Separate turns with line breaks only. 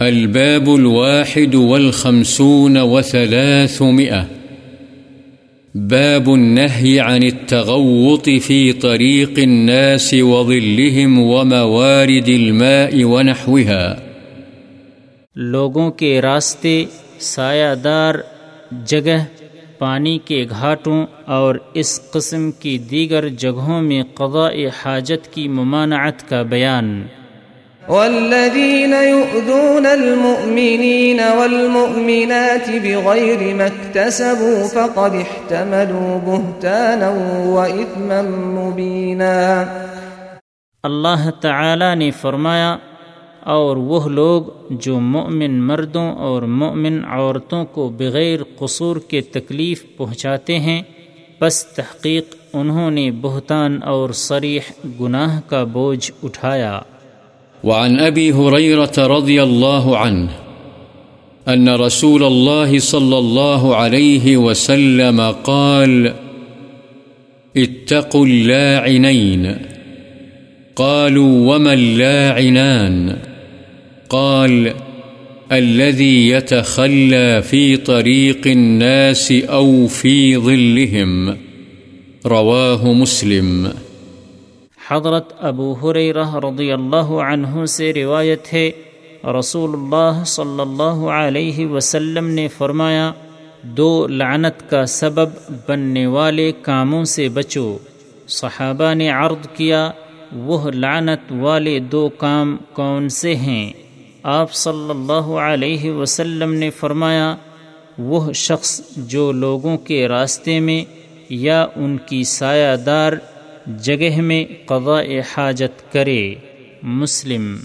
الباب الواحد والخمسون وثلاثمئة باب النهي عن التغوط في طريق الناس وظلهم وموارد الماء ونحوها.
لوگوں کے راستے سایہ دار جگہ، پانی کے گھاٹوں اور اس قسم کی دیگر جگہوں میں قضاء حاجت کی ممانعت کا بیان۔
والذين يؤذون المؤمنين والمؤمنات بغير ما اكتسبوا فقد احتملوا بهتانا وإثما مبينا.
اللہ تعالی نے فرمایا، اور وہ لوگ جو مؤمن مردوں اور مؤمن عورتوں کو بغیر قصور کے تکلیف پہنچاتے ہیں بس تحقیق انہوں نے بہتان اور صریح گناہ کا بوجھ اٹھایا۔
وعن أبي هريرة رضي الله عنه أن رسول الله صلى الله عليه وسلم قال، اتقوا اللاعنين. قالوا، وما اللاعنان؟ قال، الذي يتخلى في طريق الناس أو في ظلهم. رواه مسلم.
حضرت ابو حریرہ رضی اللہ عنہ سے روایت ہے رسول اللہ صلی اللہ علیہ وسلم نے فرمایا، دو لعنت کا سبب بننے والے کاموں سے بچو۔ صحابہ نے عرض کیا، وہ لعنت والے دو کام کون سے ہیں؟ آپ صلی اللہ علیہ وسلم نے فرمایا، وہ شخص جو لوگوں کے راستے میں یا ان کی سایہ دار جگہ میں قضاء حاجت کرے مسلم